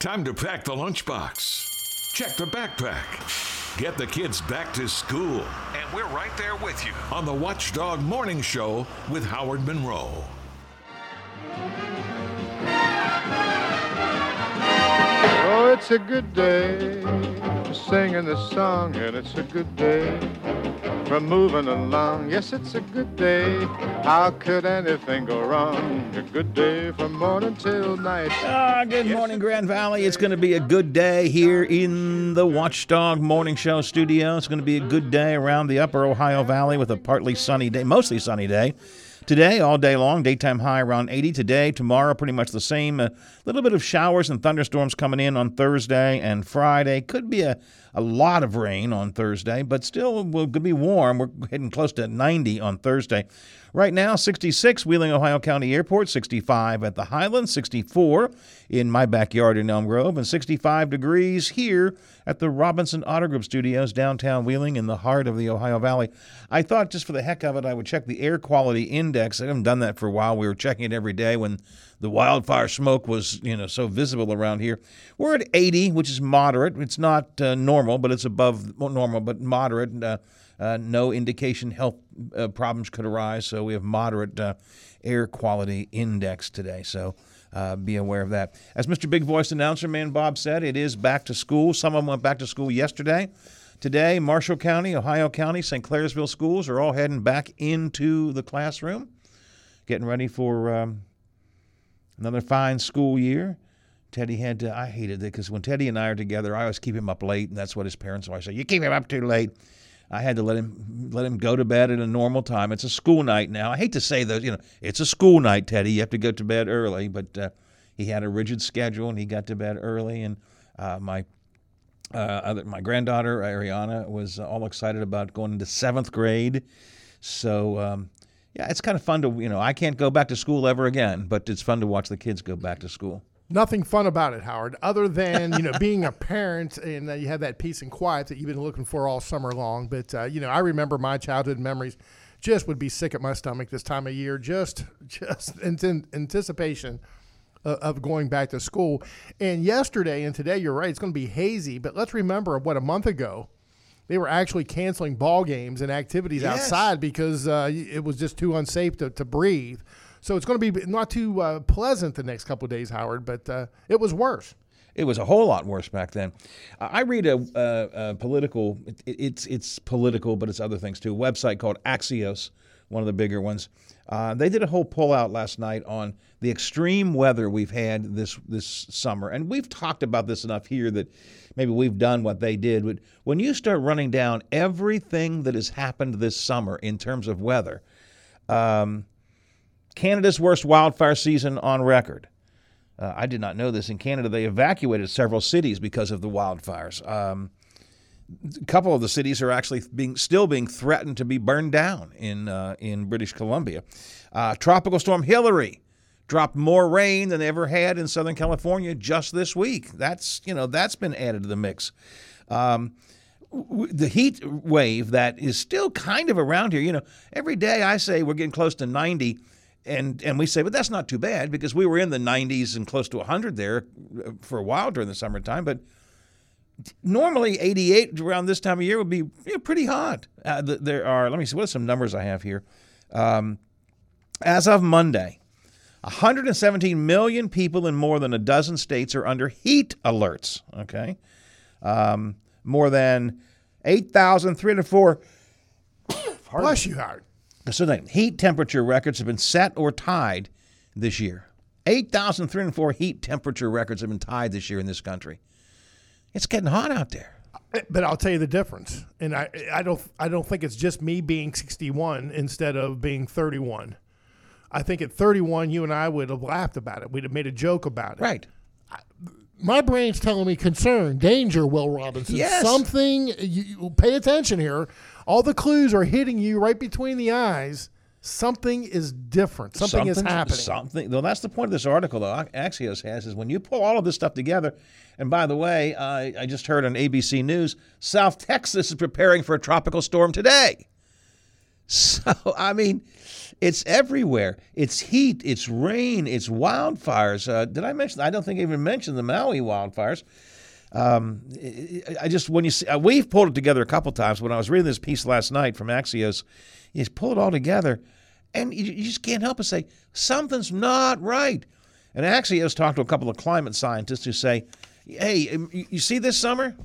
Time to pack the lunchbox. Check the backpack. Get the kids back to school. And we're right there with you on the Watchdog Morning Show with Howard Monroe. Oh, it's a good day for singing this song, and it's a good day for moving along. Yes, it's a good day. How could anything go wrong? A good day from morning till night. Ah, good morning, Grand Valley. It's going to be a good day here in the Watchdog Morning Show studio. It's going to be a good day around the upper Ohio Valley with a partly sunny day, mostly sunny day. Today, all day long, daytime high around 80. Today, tomorrow, pretty much the same. A little bit of showers and thunderstorms coming in on Thursday and Friday. Could be a, a lot of rain on Thursday, but still will be warm. We're hitting close to 90 on Thursday. Right now, 66 Wheeling, Ohio County Airport, 65 at the Highlands, 64 in my backyard in Elm Grove, and 65 degrees here at the Robinson Auto Group Studios, downtown Wheeling, in the heart of the Ohio Valley. I thought just for the heck of it, I would check the air quality index. I haven't done that for a while. We were checking it every day when the wildfire smoke was, you know, so visible around here. We're at 80, which is moderate. It's not uh, normal, but it's above normal, but moderate. Uh, uh, no indication health uh, problems could arise, so we have moderate uh, air quality index today. So uh, be aware of that. As Mr. Big Voice announcer man Bob said, it is back to school. Some of them went back to school yesterday. Today, Marshall County, Ohio County, St. Clairsville schools are all heading back into the classroom, getting ready for um, another fine school year. Teddy had to, I hated it because when Teddy and I are together, I always keep him up late, and that's what his parents always say. You keep him up too late. I had to let him let him go to bed at a normal time. It's a school night now. I hate to say that, you know, it's a school night, Teddy. You have to go to bed early, but uh, he had a rigid schedule and he got to bed early. And uh, my uh, other, my granddaughter Ariana was all excited about going into seventh grade. So um, yeah, it's kind of fun to you know I can't go back to school ever again, but it's fun to watch the kids go back to school. Nothing fun about it, Howard, other than you know being a parent and uh, you have that peace and quiet that you've been looking for all summer long. But uh, you know, I remember my childhood memories. Just would be sick at my stomach this time of year. Just, just in anticipation of, of going back to school. And yesterday and today, you're right, it's going to be hazy. But let's remember what a month ago they were actually canceling ball games and activities Yes. outside because uh, it was just too unsafe to, to breathe. So it's going to be not too uh, pleasant the next couple of days, Howard, but uh, it was worse. It was a whole lot worse back then. I read a, a, a political. It, it's it's political, but it's other things too. A website called Axios, one of the bigger ones. Uh, they did a whole poll out last night on the extreme weather we've had this this summer, and we've talked about this enough here that maybe we've done what they did. But when you start running down everything that has happened this summer in terms of weather, um, Canada's worst wildfire season on record. Uh, I did not know this. In Canada, they evacuated several cities because of the wildfires. Um, a couple of the cities are actually being still being threatened to be burned down in uh, in British Columbia. Uh, Tropical storm Hilary dropped more rain than they ever had in Southern California just this week. That's you know that's been added to the mix. Um, w- the heat wave that is still kind of around here. You know, every day I say we're getting close to 90, and and we say, but that's not too bad because we were in the 90s and close to 100 there uh, for a while during the summertime. But normally 88 around this time of year would be you know, pretty hot. Uh, there are, let me see, what are some numbers I have here? Um, as of Monday, 117 million people in more than a dozen states are under heat alerts. Okay. Um, more than 8,304 Bless you, Howard. so heat temperature records have been set or tied this year. 8,304 heat temperature records have been tied this year in this country. It's getting hot out there. But I'll tell you the difference, and I I don't I don't think it's just me being 61 instead of being 31. I think at 31, you and I would have laughed about it. We'd have made a joke about it. Right. My brain's telling me concern, danger. Will Robinson, Yes. something. You, you pay attention here. All the clues are hitting you right between the eyes. Something is different. Something is happening. Something. Well, that's the point of this article, though. Axios has is when you pull all of this stuff together. And by the way, I I just heard on ABC News, South Texas is preparing for a tropical storm today. So, I mean, it's everywhere. It's heat, it's rain, it's wildfires. Uh, did I mention? I don't think I even mentioned the Maui wildfires. Um, I just when you see, uh, we've pulled it together a couple times. When I was reading this piece last night from Axios, you just pull it all together, and you, you just can't help but say something's not right. And Axios talked to a couple of climate scientists who say, "Hey, um, you see this summer?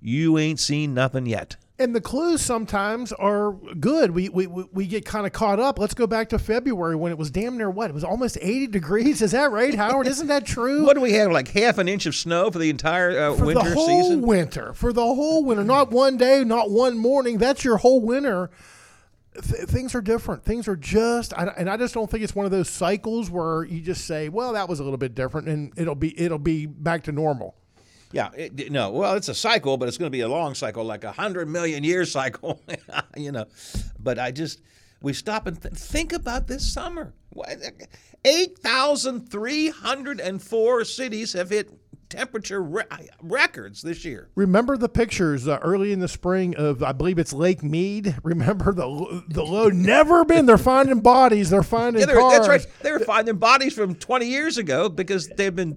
You ain't seen nothing yet." And the clues sometimes are good. We we, we get kind of caught up. Let's go back to February when it was damn near what? It was almost 80 degrees. Is that right, Howard? Isn't that true? What do we have? Like half an inch of snow for the entire uh, for winter the whole season? winter. For the whole winter. Not one day, not one morning. That's your whole winter. Th- things are different. Things are just, I, and I just don't think it's one of those cycles where you just say, "Well, that was a little bit different," and it'll be it'll be back to normal. Yeah, it, no. Well, it's a cycle, but it's going to be a long cycle, like a hundred million year cycle. you know, but I just we stop and th- think about this summer. Eight thousand three hundred and four cities have hit temperature re- records this year. Remember the pictures uh, early in the spring of I believe it's Lake Mead. Remember the the low never been. They're finding bodies. They're finding Yeah, they're- cars. that's right. They were finding bodies from 20 years ago because they've been.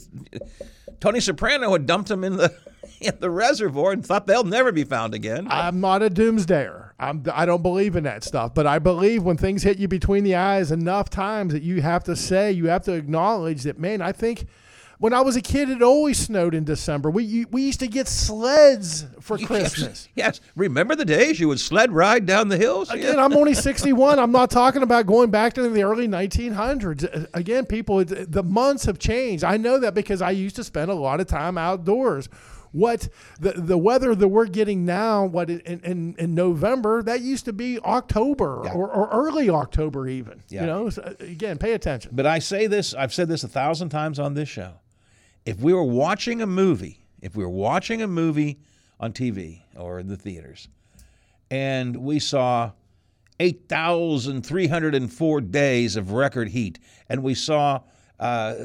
Tony Soprano had dumped them in the in the reservoir and thought they'll never be found again. I'm not a doomsdayer. I'm, I don't believe in that stuff, but I believe when things hit you between the eyes enough times that you have to say, you have to acknowledge that, man, I think when I was a kid, it always snowed in December. We, we used to get sleds for Christmas. Yes, remember the days you would sled ride down the hills? Again, I'm only 61. I'm not talking about going back to the early 1900s. Uh, Again, people, the months have changed. I know that because I used to spend a lot of time outdoors. What the the weather that we're getting now, what in, in, in November, that used to be October Yeah. or, or early October even. Yeah. You know, so, again, pay attention. But I say this, I've said this a thousand times on this show. If we were watching a movie, if we were watching a movie on TV or in the theaters, and we saw 8,304 days of record heat, and we saw uh,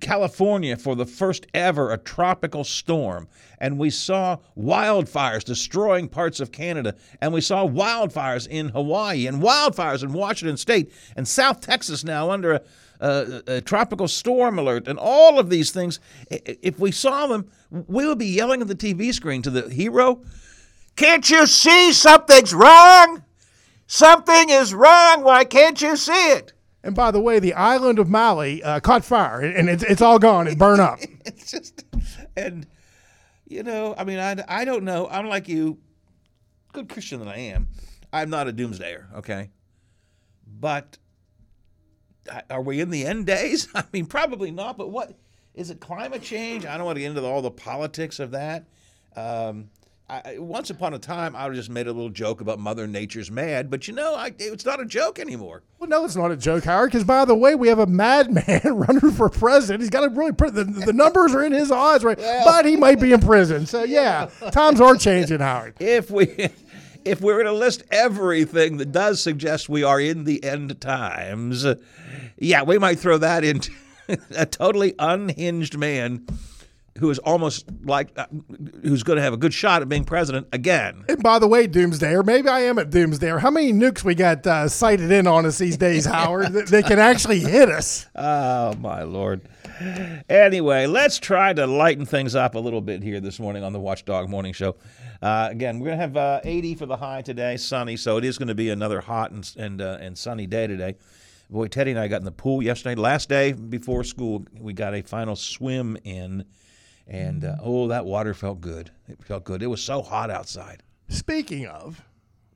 California for the first ever a tropical storm, and we saw wildfires destroying parts of Canada, and we saw wildfires in Hawaii, and wildfires in Washington State, and South Texas now under a, a, a tropical storm alert, and all of these things. If we saw them, we would be yelling at the TV screen to the hero, Can't you see something's wrong? Something is wrong. Why can't you see it? And by the way, the island of Maui uh, caught fire and it's, it's all gone. It burned up. It's just, and you know, I mean, I, I don't know. I'm like you, good Christian that I am. I'm not a doomsdayer, okay? But are we in the end days? I mean, probably not. But what is it? Climate change? I don't want to get into all the politics of that. Um, I, once upon a time, I would just made a little joke about Mother Nature's mad, but you know, I, it's not a joke anymore. Well, no, it's not a joke, Howard. Because by the way, we have a madman running for president. He's got to really put the, the numbers are in his odds, right? but he might be in prison. So yeah, times are changing, Howard. if we if we were to list everything that does suggest we are in the end times, yeah, we might throw that into a totally unhinged man who is almost like uh, who's going to have a good shot at being president again. And by the way, Doomsdayer, maybe I am at Doomsdayer. How many nukes we got uh, sighted in on us these days, Howard? that, that can actually hit us. Oh my lord. Anyway, let's try to lighten things up a little bit here this morning on the Watchdog Morning Show. Uh, again, we're going to have uh, 80 for the high today, sunny, so it is going to be another hot and and, uh, and sunny day today. Boy, Teddy and I got in the pool yesterday. Last day before school, we got a final swim in, and uh, oh, that water felt good. It felt good. It was so hot outside. Speaking of,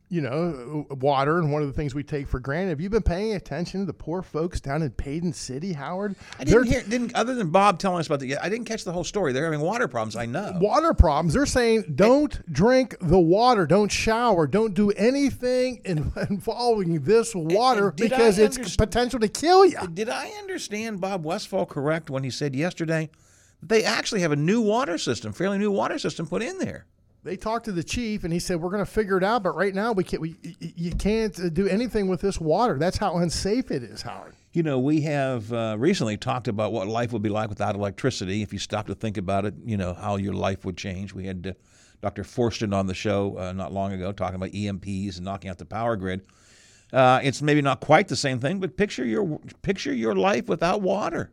you know, water and one of the things we take for granted. Have you been paying attention to the poor folks down in Paden City, Howard? I didn't They're- hear, didn't other than Bob telling us about the. I didn't catch the whole story. They're having water problems. I know. water problems. They're saying don't drink the water, don't shower, don't do anything in, involving this water did I because it's potential to kill you. Did I understand Bob Westfall correct when he said yesterday they actually have a new water system, fairly new water system put in there? They talked to the chief and he said we're going to figure it out, but right now we can't. We you can't uh, do anything with this water. That's how unsafe it is, Howard. You know, we have uh, recently talked about what life would be like without electricity. If you stop to think about it, you know, how your life would change. We had uh, Dr. Forston on the show uh, not long ago talking about EMPs and knocking out the power grid. Uh, it's maybe not quite the same thing, but picture your picture your life without water.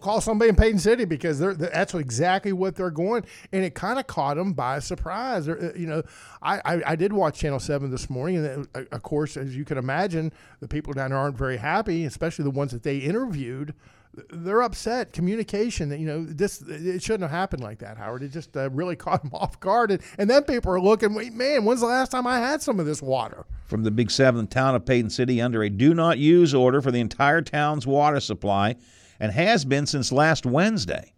Call somebody in Paden City because that's exactly what they're going, and it kind of caught them by surprise. Uh, you know, I, I, I did watch Channel Seven this morning, and uh, of course, as you can imagine, the people down there aren't very happy, especially the ones that they interviewed they're upset. Communication, you know, this it shouldn't have happened like that, Howard. It just uh, really caught them off guard, and, and then people are looking. Wait, man, when's the last time I had some of this water? From the Big Seven, town of Paden City, under a do not use order for the entire town's water supply, and has been since last Wednesday.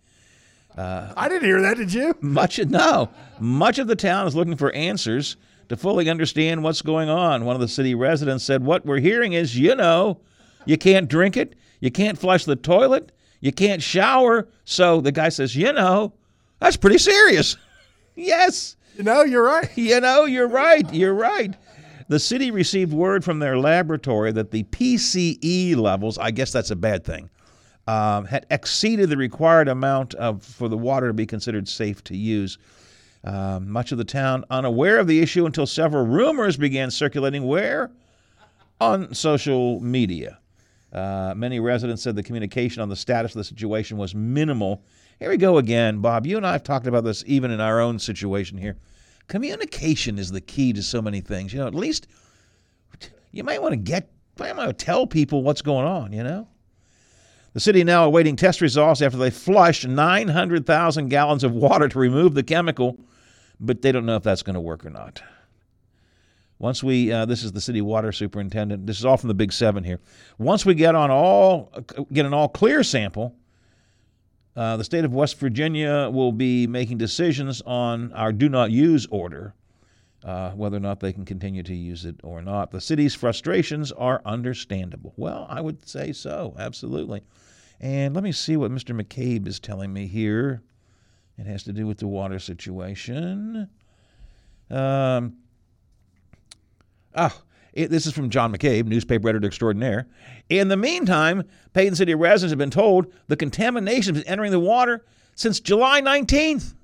Uh, I didn't hear that. Did you? Much no. Much of the town is looking for answers to fully understand what's going on. One of the city residents said, "What we're hearing is, you know, you can't drink it." You can't flush the toilet. You can't shower. So the guy says, You know, that's pretty serious. yes. You know, you're right. You know, you're right. You're right. The city received word from their laboratory that the PCE levels, I guess that's a bad thing, um, had exceeded the required amount of, for the water to be considered safe to use. Um, much of the town unaware of the issue until several rumors began circulating where? On social media. Uh, many residents said the communication on the status of the situation was minimal. Here we go again, Bob. You and I have talked about this even in our own situation here. Communication is the key to so many things. You know, at least you might want to get, might want to tell people what's going on, you know? The city now awaiting test results after they flushed 900,000 gallons of water to remove the chemical, but they don't know if that's going to work or not. Once we, uh, this is the city water superintendent. This is all from the Big Seven here. Once we get on all, get an all clear sample, uh, the state of West Virginia will be making decisions on our do not use order, uh, whether or not they can continue to use it or not. The city's frustrations are understandable. Well, I would say so, absolutely. And let me see what Mr. McCabe is telling me here. It has to do with the water situation. Um, Oh, it, this is from John McCabe, newspaper editor extraordinaire. In the meantime, Paden City residents have been told the contamination has been entering the water since July 19th.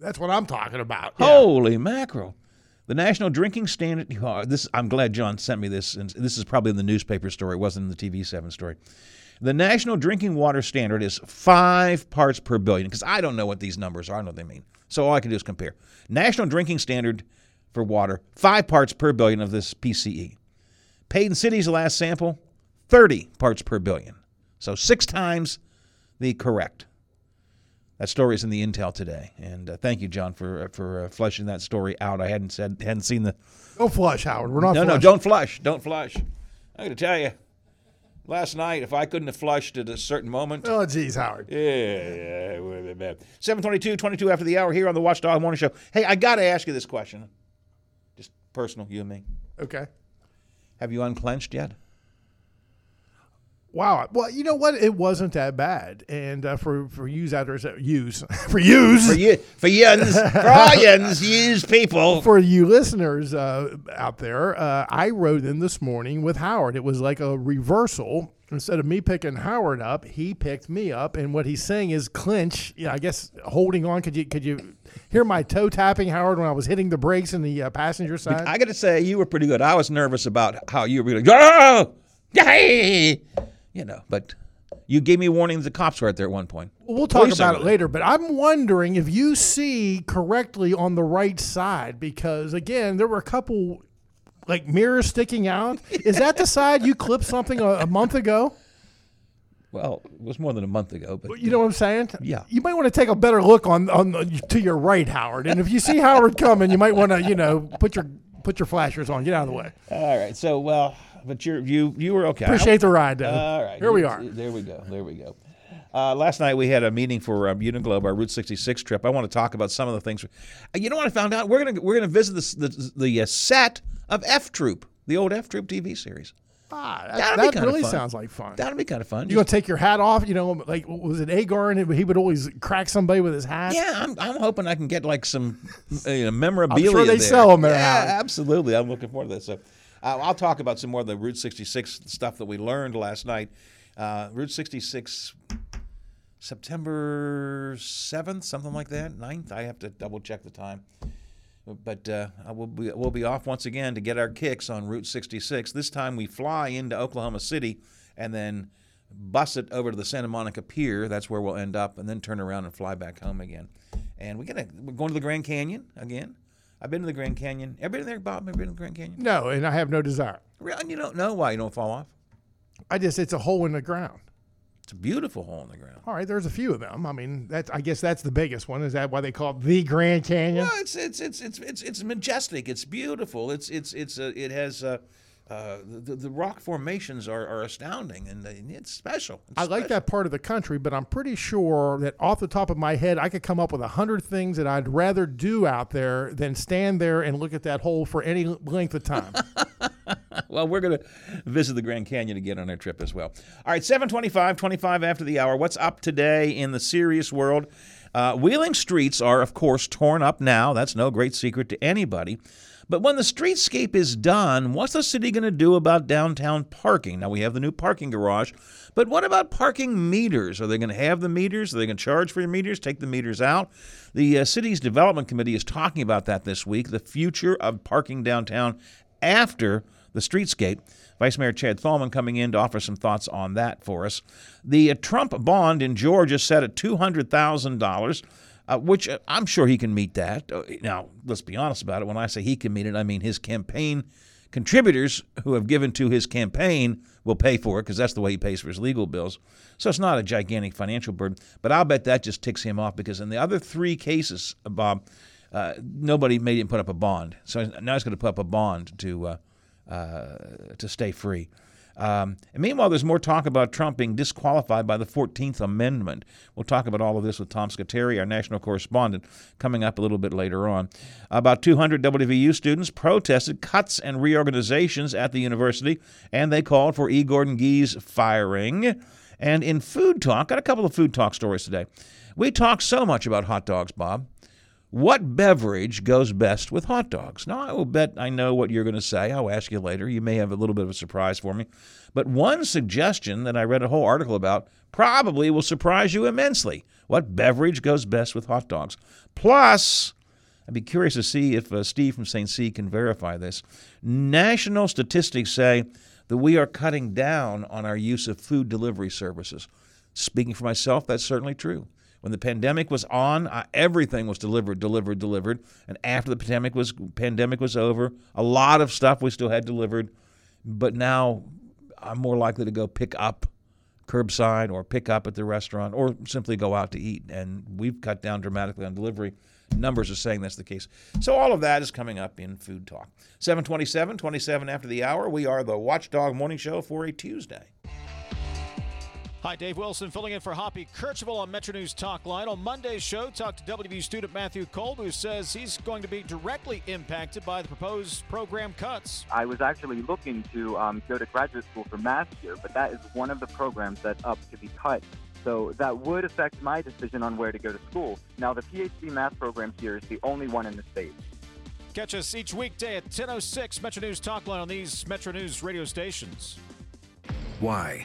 That's what I'm talking about. Yeah. Holy mackerel. The National Drinking Standard. This I'm glad John sent me this, and this is probably in the newspaper story. It wasn't in the TV7 story. The National Drinking Water Standard is five parts per billion. Because I don't know what these numbers are. I don't know what they mean. So all I can do is compare. National Drinking Standard for water, five parts per billion of this PCE. Paden City's last sample, 30 parts per billion. So six times the correct. That story is in the Intel today, and uh, thank you, John, for uh, for uh, fleshing that story out. I hadn't said hadn't seen the. Don't flush, Howard. We're not. No, flushing. no, don't flush. Don't flush. I got to tell you, last night, if I couldn't have flushed at a certain moment. Oh, geez, Howard. Yeah, yeah, it would have been bad. 722, 22 after the hour here on the Watchdog Morning Show. Hey, I got to ask you this question Just personal, you and me. Okay. Have you unclenched yet? Wow. Well, you know what? It wasn't that bad. And uh, for for use out there, use for use for you for yins for all use people for you listeners uh, out there. Uh, I rode in this morning with Howard. It was like a reversal. Instead of me picking Howard up, he picked me up. And what he's saying is clinch. Yeah, I guess holding on. Could you could you hear my toe tapping, Howard, when I was hitting the brakes in the uh, passenger side? I got to say, you were pretty good. I was nervous about how you were going. Oh, hey, you know, but you gave me warnings. the cops were out there at one point. Well, we'll talk about it later, but I'm wondering if you see correctly on the right side because again, there were a couple like mirrors sticking out. Is that the side you clipped something a, a month ago? Well, it was more than a month ago, but you know what I'm saying? Yeah. You might want to take a better look on on the, to your right, Howard. And if you see Howard coming, you might want to you know put your put your flashers on. Get out of the way. All right. So well, but you you you were okay. Appreciate the ride, though. All right. Here we are. There we go. There we go. Uh, last night we had a meeting for um, Uniglobe, our Route 66 trip. I want to talk about some of the things. Uh, you know what I found out? We're gonna we're gonna visit the the, the uh, set of F Troop, the old F Troop TV series. Ah, that, that really sounds like fun. That'd be kind of fun. You gonna take your hat off? You know, like was it Agarn and he would always crack somebody with his hat? Yeah, I'm, I'm hoping I can get like some uh, you know, memorabilia. I'm sure they there. sell them there. Yeah, absolutely. I'm looking forward to that. So, uh, I'll talk about some more of the Route 66 stuff that we learned last night. Uh, Route 66, September 7th, something like that, 9th. I have to double check the time. but uh, we'll, be, we'll be off once again to get our kicks on Route 66. This time we fly into Oklahoma City and then bus it over to the Santa Monica Pier. That's where we'll end up, and then turn around and fly back home again. And we gonna we're going to the Grand Canyon again. I've been to the Grand Canyon. Ever been there, Bob? Ever been to the Grand Canyon? No, and I have no desire. Really? And You don't know why you don't fall off? I just it's a hole in the ground. It's a beautiful hole in the ground. All right, there's a few of them. I mean, that's I guess that's the biggest one. Is that why they call it the Grand Canyon? Well, it's it's it's it's it's, it's majestic. It's beautiful. It's it's it's uh, it has. Uh, uh, the, the rock formations are, are astounding and it's special. It's I like special. that part of the country, but I'm pretty sure that off the top of my head, I could come up with a hundred things that I'd rather do out there than stand there and look at that hole for any length of time. well, we're going to visit the Grand Canyon again on our trip as well. All right, 725, 25 after the hour. What's up today in the serious world? Uh, Wheeling streets are, of course, torn up now. That's no great secret to anybody. But when the streetscape is done, what's the city going to do about downtown parking? Now, we have the new parking garage, but what about parking meters? Are they going to have the meters? Are they going to charge for your meters? Take the meters out? The uh, city's development committee is talking about that this week the future of parking downtown after the streetscape. Vice Mayor Chad Thalman coming in to offer some thoughts on that for us. The uh, Trump bond in Georgia set at $200,000 uh, which uh, I'm sure he can meet that. Uh, now, let's be honest about it. When I say he can meet it, I mean his campaign contributors who have given to his campaign will pay for it because that's the way he pays for his legal bills. So it's not a gigantic financial burden. But I'll bet that just ticks him off because in the other three cases, Bob, uh, nobody made him put up a bond. So now he's going to put up a bond to uh, uh, to stay free. Um, and meanwhile, there's more talk about Trump being disqualified by the 14th Amendment. We'll talk about all of this with Tom Scuteri, our national correspondent, coming up a little bit later on. About 200 WVU students protested cuts and reorganizations at the university, and they called for E. Gordon Gee's firing. And in food talk, got a couple of food talk stories today. We talk so much about hot dogs, Bob. What beverage goes best with hot dogs? Now, I will bet I know what you're going to say. I'll ask you later. You may have a little bit of a surprise for me. But one suggestion that I read a whole article about probably will surprise you immensely. What beverage goes best with hot dogs? Plus, I'd be curious to see if uh, Steve from St. C can verify this. National statistics say that we are cutting down on our use of food delivery services. Speaking for myself, that's certainly true. When the pandemic was on, everything was delivered, delivered, delivered. And after the pandemic was pandemic was over, a lot of stuff we still had delivered. But now I'm more likely to go pick up curbside or pick up at the restaurant or simply go out to eat. And we've cut down dramatically on delivery. Numbers are saying that's the case. So all of that is coming up in Food Talk. 727, 27 after the hour. We are the Watchdog Morning Show for a Tuesday. Hi, Dave Wilson filling in for Hoppy Kercheval on Metro News Talk Line. On Monday's show, talked to WVU student Matthew Kolb, who says he's going to be directly impacted by the proposed program cuts. I was actually looking to um, go to graduate school for math here, but that is one of the programs that's up to be cut. So that would affect my decision on where to go to school. Now, the PhD math program here is the only one in the state. Catch us each weekday at 10.06 Metro News Talk Line on these Metro News radio stations. Why?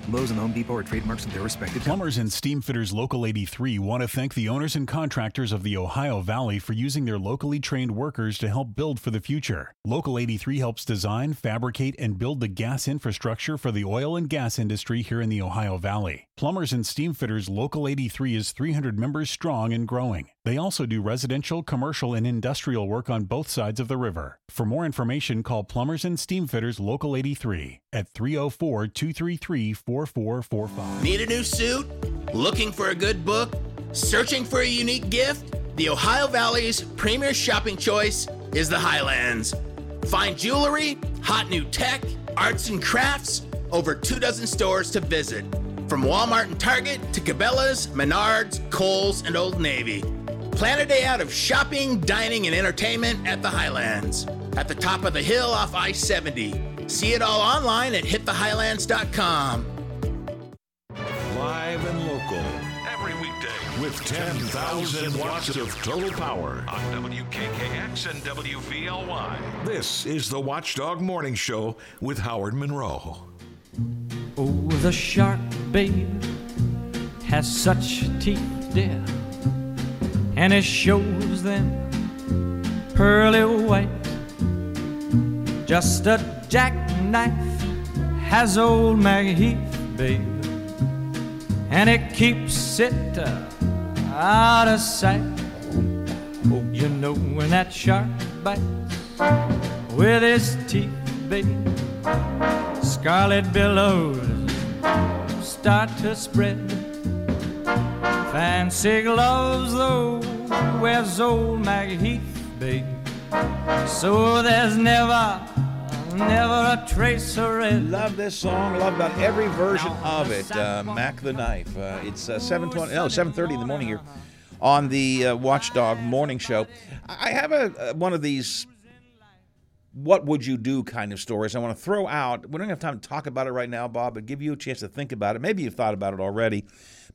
Lowe's and Home Depot are trademarks of their respective Plumbers and Steam Fitters Local 83 want to thank the owners and contractors of the Ohio Valley for using their locally trained workers to help build for the future. Local 83 helps design, fabricate, and build the gas infrastructure for the oil and gas industry here in the Ohio Valley. Plumbers and Steam Fitters Local 83 is 300 members strong and growing. They also do residential, commercial, and industrial work on both sides of the river. For more information, call Plumbers and Steam Fitters Local 83 at 304 233 4445. Need a new suit? Looking for a good book? Searching for a unique gift? The Ohio Valley's premier shopping choice is the Highlands. Find jewelry, hot new tech, arts and crafts, over two dozen stores to visit. From Walmart and Target to Cabela's, Menards, Kohl's, and Old Navy. Plan a day out of shopping, dining, and entertainment at the Highlands. At the top of the hill off I 70. See it all online at hitthehighlands.com. Live and local. Every weekday with 10,000 watts of total power on WKKX and WVLY. This is the Watchdog Morning Show with Howard Monroe. Oh, the shark, babe, has such teeth, dear, and it shows them pearly white. Just a jackknife has old Macheath, babe, and it keeps it uh, out of sight. Oh, you know when that shark bites with his teeth, babe, scarlet billows start to spread. Fancy gloves, though, wears old Macheath, babe. So there's never, never a trace of red. Love this song. Love about every version of it. Uh, Mack the Knife. Uh, it's uh, 720, no, 7.30 in the morning here on the uh, Watchdog Morning Show. I have a, one of these what would you do kind of stories I want to throw out. We don't have time to talk about it right now, Bob, but give you a chance to think about it. Maybe you've thought about it already.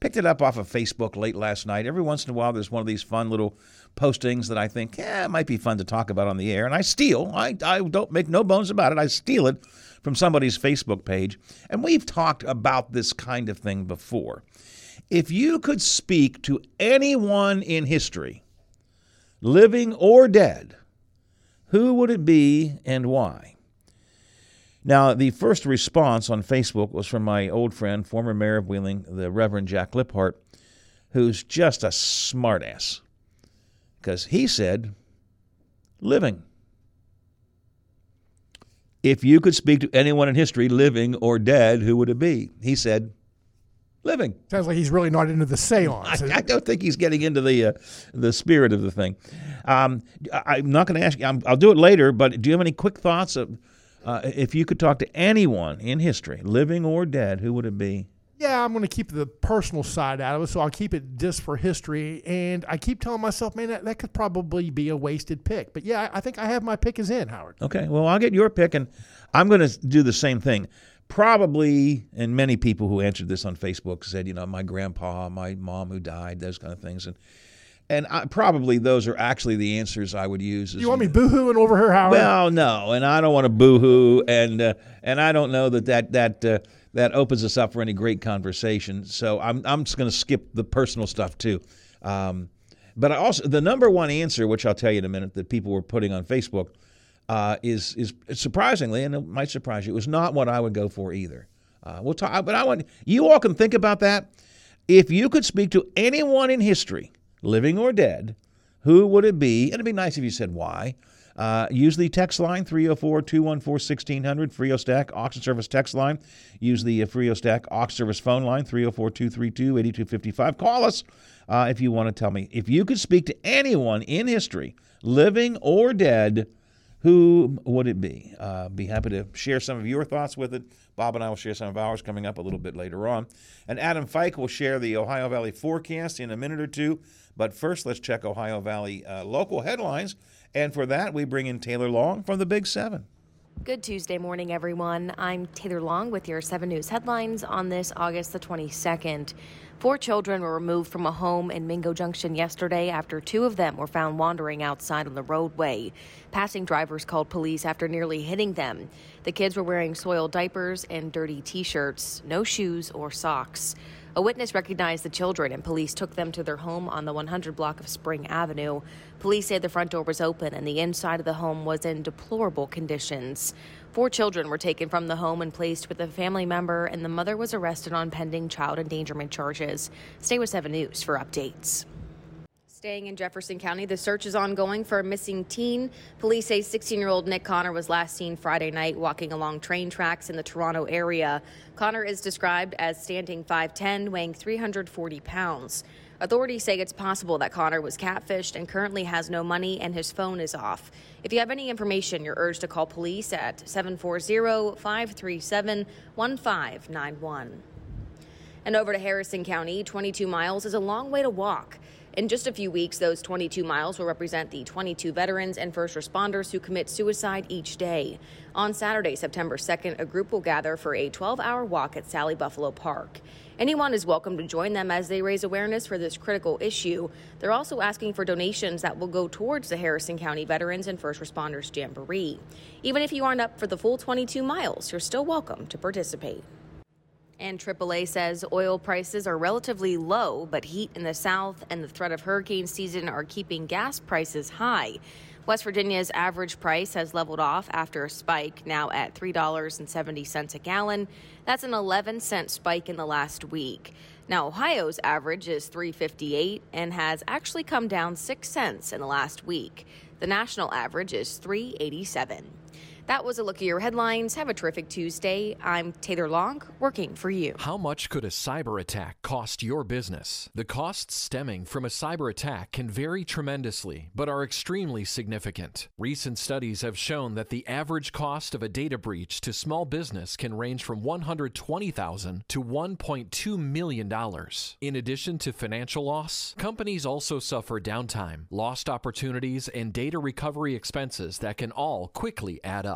Picked it up off of Facebook late last night. Every once in a while, there's one of these fun little postings that I think, yeah, it might be fun to talk about on the air. And I steal, I, I don't make no bones about it, I steal it from somebody's Facebook page. And we've talked about this kind of thing before. If you could speak to anyone in history, living or dead, who would it be and why? Now, the first response on Facebook was from my old friend, former mayor of Wheeling, the Reverend Jack Liphart, who's just a smartass. Because he said, living. If you could speak to anyone in history, living or dead, who would it be? He said, living. Sounds like he's really not into the seance. I, I don't think he's getting into the uh, the spirit of the thing. Um, I, am not going to ask you. i will do it later. But do you have any quick thoughts of uh, if you could talk to anyone in history, living or dead, who would it be? Yeah, I'm going to keep the personal side out of it, so I'll keep it just for history. And I keep telling myself, man, that, that could probably be a wasted pick. But yeah, I think I have my pick is in, Howard. Okay, well, I'll get your pick, and I'm going to do the same thing probably, and many people who answered this on Facebook said, you know, my grandpa, my mom who died, those kind of things, and and I, probably those are actually the answers I would use. you want me boohooing over her, Howard? Well, no, and I don't want to boohoo, and uh, and I don't know that that that uh, that opens us up for any great conversation. So I'm I'm just going to skip the personal stuff too. Um, but I also the number one answer, which I'll tell you in a minute, that people were putting on Facebook uh, is is surprisingly, and it might surprise you, it was not what I would go for either. Uh, we'll talk, but I want you all can think about that. If you could speak to anyone in history, living or dead, who would it be? And it'd be nice if you said why. Uh, use the text line 304 214 1600, Frio Stack Auction Service text line. Use the uh, Frio Stack Auction Service phone line 304 232 8255. Call us uh, if you want to tell me. If you could speak to anyone in history, living or dead, who would it be? Uh, be happy to share some of your thoughts with it. Bob and I will share some of ours coming up a little bit later on. And Adam Fike will share the Ohio Valley forecast in a minute or two. But first, let's check Ohio Valley uh, local headlines. And for that, we bring in Taylor Long from the Big Seven. Good Tuesday morning, everyone. I'm Taylor Long with your 7 News headlines on this August the 22nd. Four children were removed from a home in Mingo Junction yesterday after two of them were found wandering outside on the roadway. Passing drivers called police after nearly hitting them. The kids were wearing soiled diapers and dirty t shirts, no shoes or socks. A witness recognized the children and police took them to their home on the 100 block of Spring Avenue. Police say the front door was open and the inside of the home was in deplorable conditions. Four children were taken from the home and placed with a family member, and the mother was arrested on pending child endangerment charges. Stay with 7 News for updates. Staying in Jefferson County, the search is ongoing for a missing teen. Police say 16 year old Nick Connor was last seen Friday night walking along train tracks in the Toronto area. Connor is described as standing 5'10, weighing 340 pounds. Authorities say it's possible that Connor was catfished and currently has no money and his phone is off. If you have any information, you're urged to call police at 740 537 1591. And over to Harrison County, 22 miles is a long way to walk. In just a few weeks, those 22 miles will represent the 22 veterans and first responders who commit suicide each day. On Saturday, September 2nd, a group will gather for a 12 hour walk at Sally Buffalo Park. Anyone is welcome to join them as they raise awareness for this critical issue. They're also asking for donations that will go towards the Harrison County Veterans and First Responders Jamboree. Even if you aren't up for the full 22 miles, you're still welcome to participate. And AAA says oil prices are relatively low, but heat in the south and the threat of hurricane season are keeping gas prices high. West Virginia's average price has leveled off after a spike, now at $3.70 a gallon. That's an 11 cent spike in the last week. Now, Ohio's average is 358 and has actually come down 6 cents in the last week. The national average is 387. That was a look at your headlines. Have a terrific Tuesday. I'm Taylor Long, working for you. How much could a cyber attack cost your business? The costs stemming from a cyber attack can vary tremendously, but are extremely significant. Recent studies have shown that the average cost of a data breach to small business can range from $120,000 to $1.2 million. In addition to financial loss, companies also suffer downtime, lost opportunities, and data recovery expenses that can all quickly add up.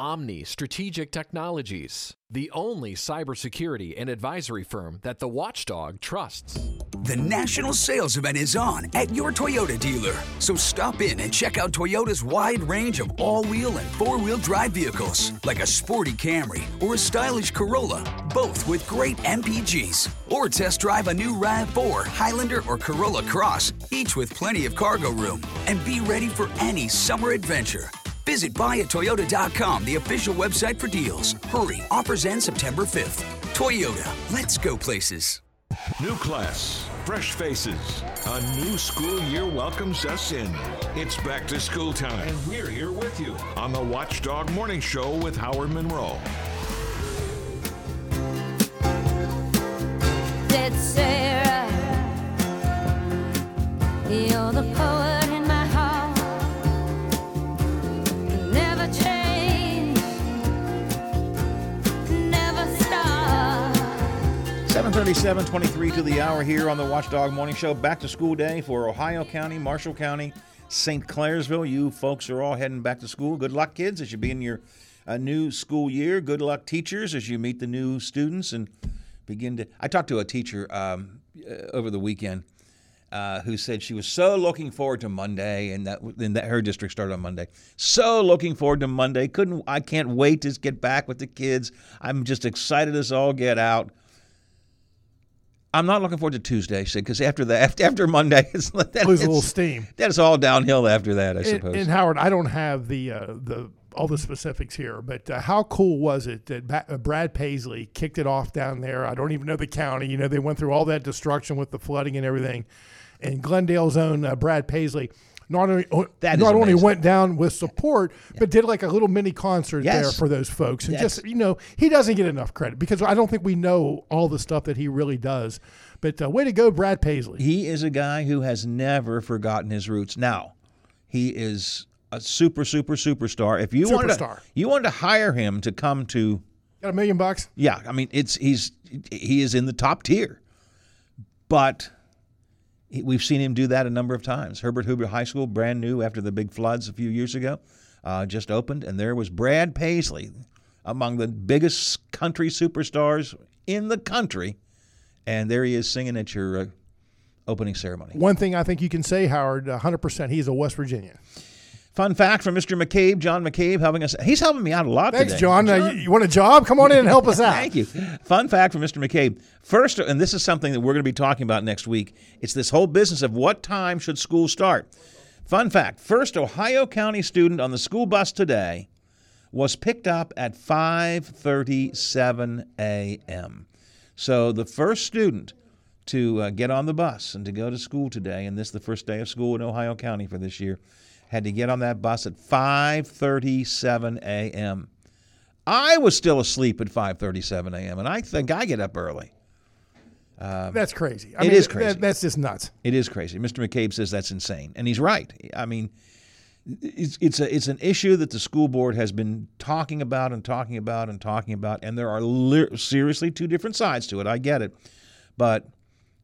Omni Strategic Technologies, the only cybersecurity and advisory firm that the watchdog trusts. The national sales event is on at your Toyota dealer. So stop in and check out Toyota's wide range of all wheel and four wheel drive vehicles, like a sporty Camry or a stylish Corolla, both with great MPGs. Or test drive a new RAV4, Highlander, or Corolla Cross, each with plenty of cargo room. And be ready for any summer adventure. Visit buyatoyota.com, the official website for deals. Hurry, offers end September 5th. Toyota, let's go places. New class, fresh faces. A new school year welcomes us in. It's back to school time, and we're here with you on the Watchdog Morning Show with Howard Monroe. Said Sarah, you're the poet. 737, 23 to the hour here on the Watchdog Morning Show. Back to school day for Ohio County, Marshall County, St. Clairsville. You folks are all heading back to school. Good luck, kids, as you be in your uh, new school year. Good luck, teachers, as you meet the new students and begin to. I talked to a teacher um, uh, over the weekend uh, who said she was so looking forward to Monday, and that, and that her district started on Monday. So looking forward to Monday. Couldn't I can't wait to get back with the kids. I'm just excited as all get out. I'm not looking forward to Tuesday, because after that, after, after Monday, it's that, lose a little steam. That's all downhill after that, I suppose. And, and Howard, I don't have the uh, the all the specifics here, but uh, how cool was it that ba- uh, Brad Paisley kicked it off down there? I don't even know the county. You know, they went through all that destruction with the flooding and everything, and Glen Dale's own uh, Brad Paisley not only that not only went down with support, yeah. but did like a little mini concert yes. there for those folks. And yes. just you know, he doesn't get enough credit because I don't think we know all the stuff that he really does. But uh, way to go, Brad Paisley. He is a guy who has never forgotten his roots. Now, he is a super, super, superstar. If you superstar. wanted to, you wanted to hire him to come to, got a million bucks. Yeah, I mean, it's he's he is in the top tier, but We've seen him do that a number of times. Herbert Hoover High School, brand new after the big floods a few years ago, uh, just opened, and there was Brad Paisley, among the biggest country superstars in the country, and there he is singing at your uh, opening ceremony. One thing I think you can say, Howard, 100%, he's a West Virginian. Fun fact from Mr. McCabe, John McCabe, helping us. He's helping me out a lot Thanks, today. John. John. Uh, you, you want a job? Come on in and help us out. Thank you. Fun fact from Mr. McCabe. First, and this is something that we're going to be talking about next week. It's this whole business of what time should school start. Fun fact: first Ohio County student on the school bus today was picked up at 5:37 a.m. So the first student to uh, get on the bus and to go to school today, and this is the first day of school in Ohio County for this year had to get on that bus at 5:37 a.m. I was still asleep at 5:37 a.m. and I think I get up early. Uh, That's crazy. I it mean, is crazy. that- that's just nuts. It is crazy. Mr. McCabe says that's insane, and he's right. I mean, it's it's a it's an issue that the school board has been talking about and talking about and talking about, and there are li- seriously two different sides to it. I get it, but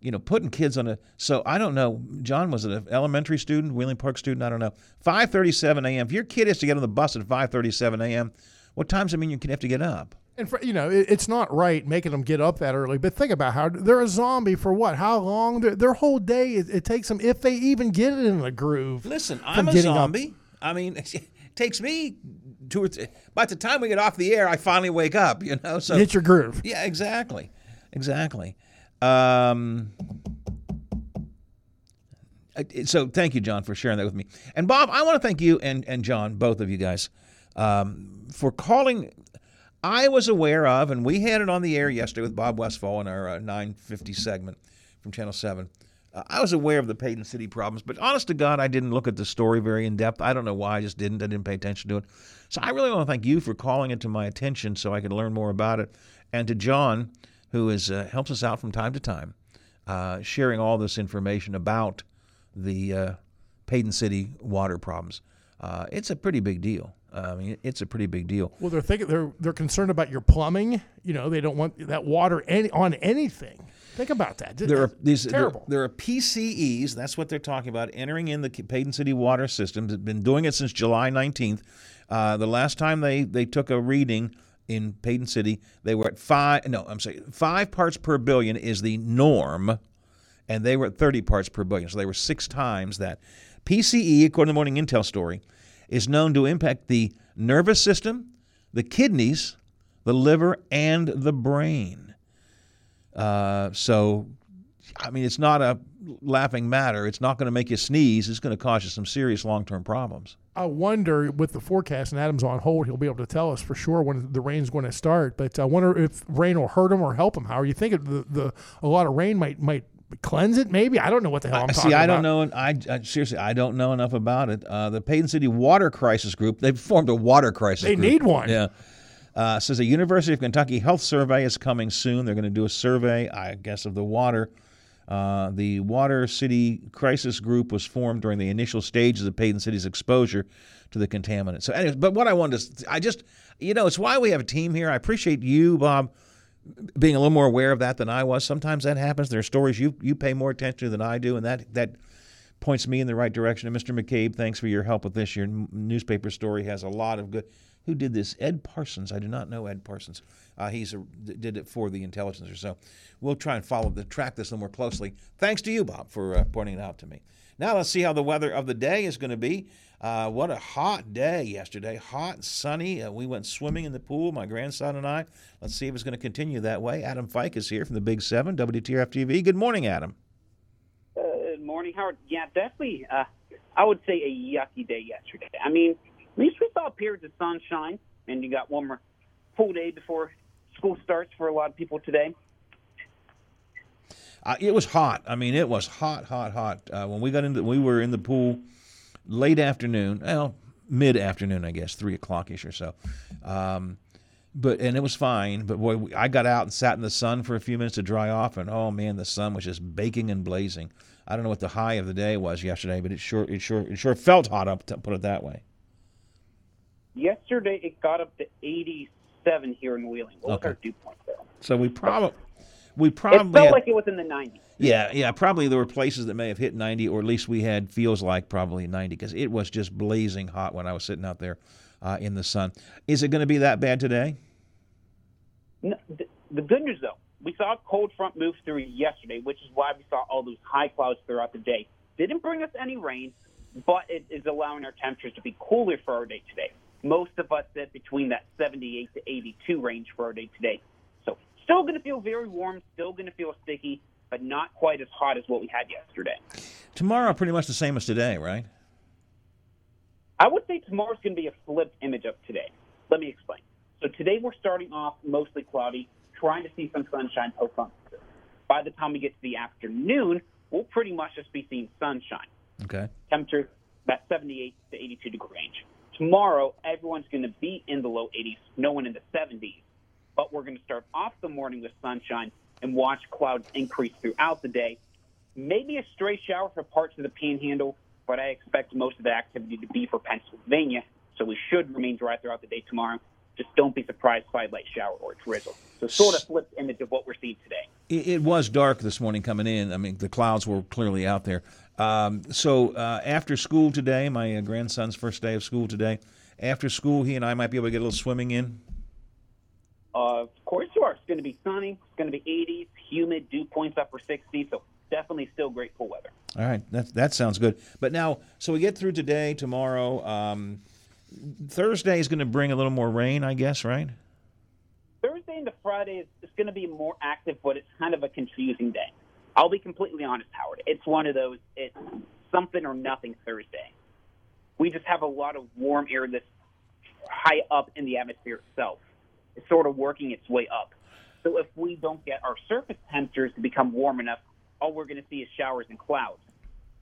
you know, putting kids on a so I don't know. John was it an elementary student, Wheeling Park student? I don't know. Five thirty-seven a.m. If your kid has to get on the bus at five thirty-seven a.m., what times I mean you can have to get up? And for, you know, it, it's not right making them get up that early. But think about how they're a zombie for what? How long? Their, their whole day it, it takes them if they even get it in the groove. Listen, I'm a getting up. zombie. I mean, it takes me two or three. By the time we get off the air, I finally wake up. You know, so Hit your groove. Yeah, exactly, exactly. Um, so thank you, John, for sharing that with me. And Bob, I want to thank you and and John, both of you guys, um, for calling. I was aware of, and we had it on the air yesterday with Bob Westfall in our uh, 950 segment from Channel 7. Uh, I was aware of the Paden City problems, but honest to God, I didn't look at the story very in depth. I don't know why, I just didn't. I didn't pay attention to it. So I really want to thank you for calling it to my attention so I could learn more about it. And to John, who is, uh, helps us out from time to time, uh, sharing all this information about the uh, Paden City water problems. Uh, it's a pretty big deal. I mean, it's a pretty big deal. Well, they're thinking they're they're concerned about your plumbing. You know, they don't want that water any, on anything. Think about that. There are these terrible. there are PCEs. That's what they're talking about. Entering in the Paden City water system. They've been doing it since July 19th. Uh, the last time they they took a reading in Paden City, they were at five. No, I'm sorry, five parts per billion is the norm, and they were at 30 parts per billion. So they were six times that. PCE, according to the Morning Intel story, is known to impact the nervous system, the kidneys, the liver, and the brain. Uh, so, I mean, it's not a laughing matter. It's not going to make you sneeze. It's going to cause you some serious long term problems. I wonder with the forecast, and Adam's on hold, he'll be able to tell us for sure when the rain's going to start. But I wonder if rain will hurt him or help him. How are you thinking? The, the a lot of rain might might cleanse it? Maybe I don't know what the hell I'm I- talking See, I don't know. I, I seriously, I don't know enough about it. Uh, the Paden City Water Crisis Group, they've formed a water crisis. They group. need one. Yeah. Uh, says a University of Kentucky health survey is coming soon. They're going to do a survey, I guess, of the water. Uh, the Water City Crisis Group was formed during the initial stages of Paden City's exposure to the contaminant. So, anyways, but what I wanted to, I just, you know, it's why we have a team here. I appreciate you, Bob, being a little more aware of that than I was. Sometimes that happens. There are stories you you pay more attention to than I do, and that that points me in the right direction. And Mr. McCabe, thanks for your help with this. Your newspaper story has a lot of good. Who did this? Ed Parsons. I do not know Ed Parsons. Uh, he's a, did it for the intelligence or so. We'll try and follow the track this a little more closely. Thanks to you, Bob, for uh, pointing it out to me. Now let's see how the weather of the day is going to be. Uh, what a hot day yesterday. Hot sunny. Uh, we went swimming in the pool, my grandson and I. Let's see if it's going to continue that way. Adam Fike is here from the Big Seven, WTRF TV. Good morning, Adam. Good morning, Howard. Yeah, definitely. Uh, I would say a yucky day yesterday. I mean, at least we saw periods of sunshine, and you got one more full day before school starts for a lot of people today. Uh, it was hot. I mean, it was hot, hot, hot. Uh, when we got into, we were in the pool late afternoon, well, mid afternoon, I guess, three o'clock ish or so. Um, but and it was fine. But boy, we, I got out and sat in the sun for a few minutes to dry off, and oh man, the sun was just baking and blazing. I don't know what the high of the day was yesterday, but it sure, it sure, it sure felt hot up. To put it that way. Yesterday, it got up to 87 here in Wheeling. What was our dew point there? So we probably, we It probably felt had- like it was in the 90s. Yeah, yeah. Probably there were places that may have hit 90, or at least we had feels like probably 90 because it was just blazing hot when I was sitting out there uh, in the sun. Is it going to be that bad today? No, the, the good news, though, we saw a cold front move through yesterday, which is why we saw all those high clouds throughout the day. Didn't bring us any rain, but it is allowing our temperatures to be cooler for our day today. Most of us sit between that 78 to 82 range for our day today. So still going to feel very warm, still going to feel sticky, but not quite as hot as what we had yesterday. Tomorrow, pretty much the same as today, right? I would say tomorrow's going to be a flipped image of today. Let me explain. So today we're starting off mostly cloudy, trying to see some sunshine on. By the time we get to the afternoon, we'll pretty much just be seeing sunshine. Okay. Temperatures that 78 to 82 degree range. Tomorrow, everyone's going to be in the low 80s, no one in the 70s. But we're going to start off the morning with sunshine and watch clouds increase throughout the day. Maybe a stray shower for parts of the panhandle, but I expect most of the activity to be for Pennsylvania, so we should remain dry throughout the day tomorrow. Just don't be surprised by a light shower or drizzle. So sort of flipped image of what we're seeing today. It, it was dark this morning coming in. I mean, the clouds were clearly out there. Um, so uh, after school today, my uh, grandson's first day of school today. After school, he and I might be able to get a little swimming in. Uh, of course you are. It's going to be sunny. It's going to be 80s, humid, dew points upper 60. So definitely still great pool weather. All right, that that sounds good. But now, so we get through today, tomorrow. Um, Thursday is going to bring a little more rain, I guess, right? Thursday into Friday is, going to be more active, but it's kind of a confusing day. I'll be completely honest, Howard. It's one of those. It's something or nothing Thursday. We just have a lot of warm air that's high up in the atmosphere itself. It's sort of working its way up. So if we don't get our surface temperatures to become warm enough, all we're going to see is showers and clouds.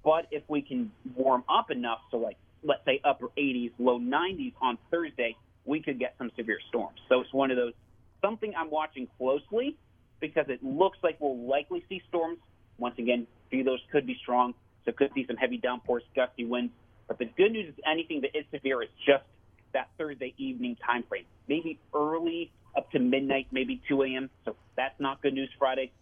But if we can warm up enough, so like let's say upper 80s, low 90s on Thursday, we could get some severe storms. So it's one of those something I'm watching closely because it looks like we'll likely see storms. Once again, few of those could be strong, so could see some heavy downpours, gusty winds. But the good news is anything that is severe is just that Thursday evening time frame. Maybe early up to midnight, maybe 2 a.m. So that's not good news Friday.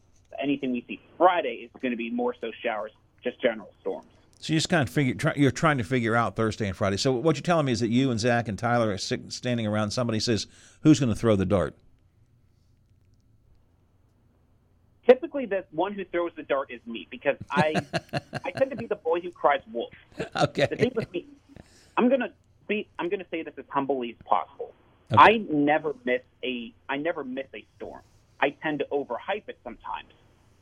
Anything we see Friday is going to be more so showers, just general storms. So you just kind of figure try, you're trying to figure out Thursday and Friday. So what you're telling me is that you and Zach and Tyler are standing around. Somebody says, "Who's going to throw the dart?" Typically, the one who throws the dart is me because I I tend to be the boy who cries wolf. Okay. The thing with me, I'm gonna be I'm gonna say this as humbly as possible. Okay. I never miss a I never miss a storm. I tend to overhype it sometimes,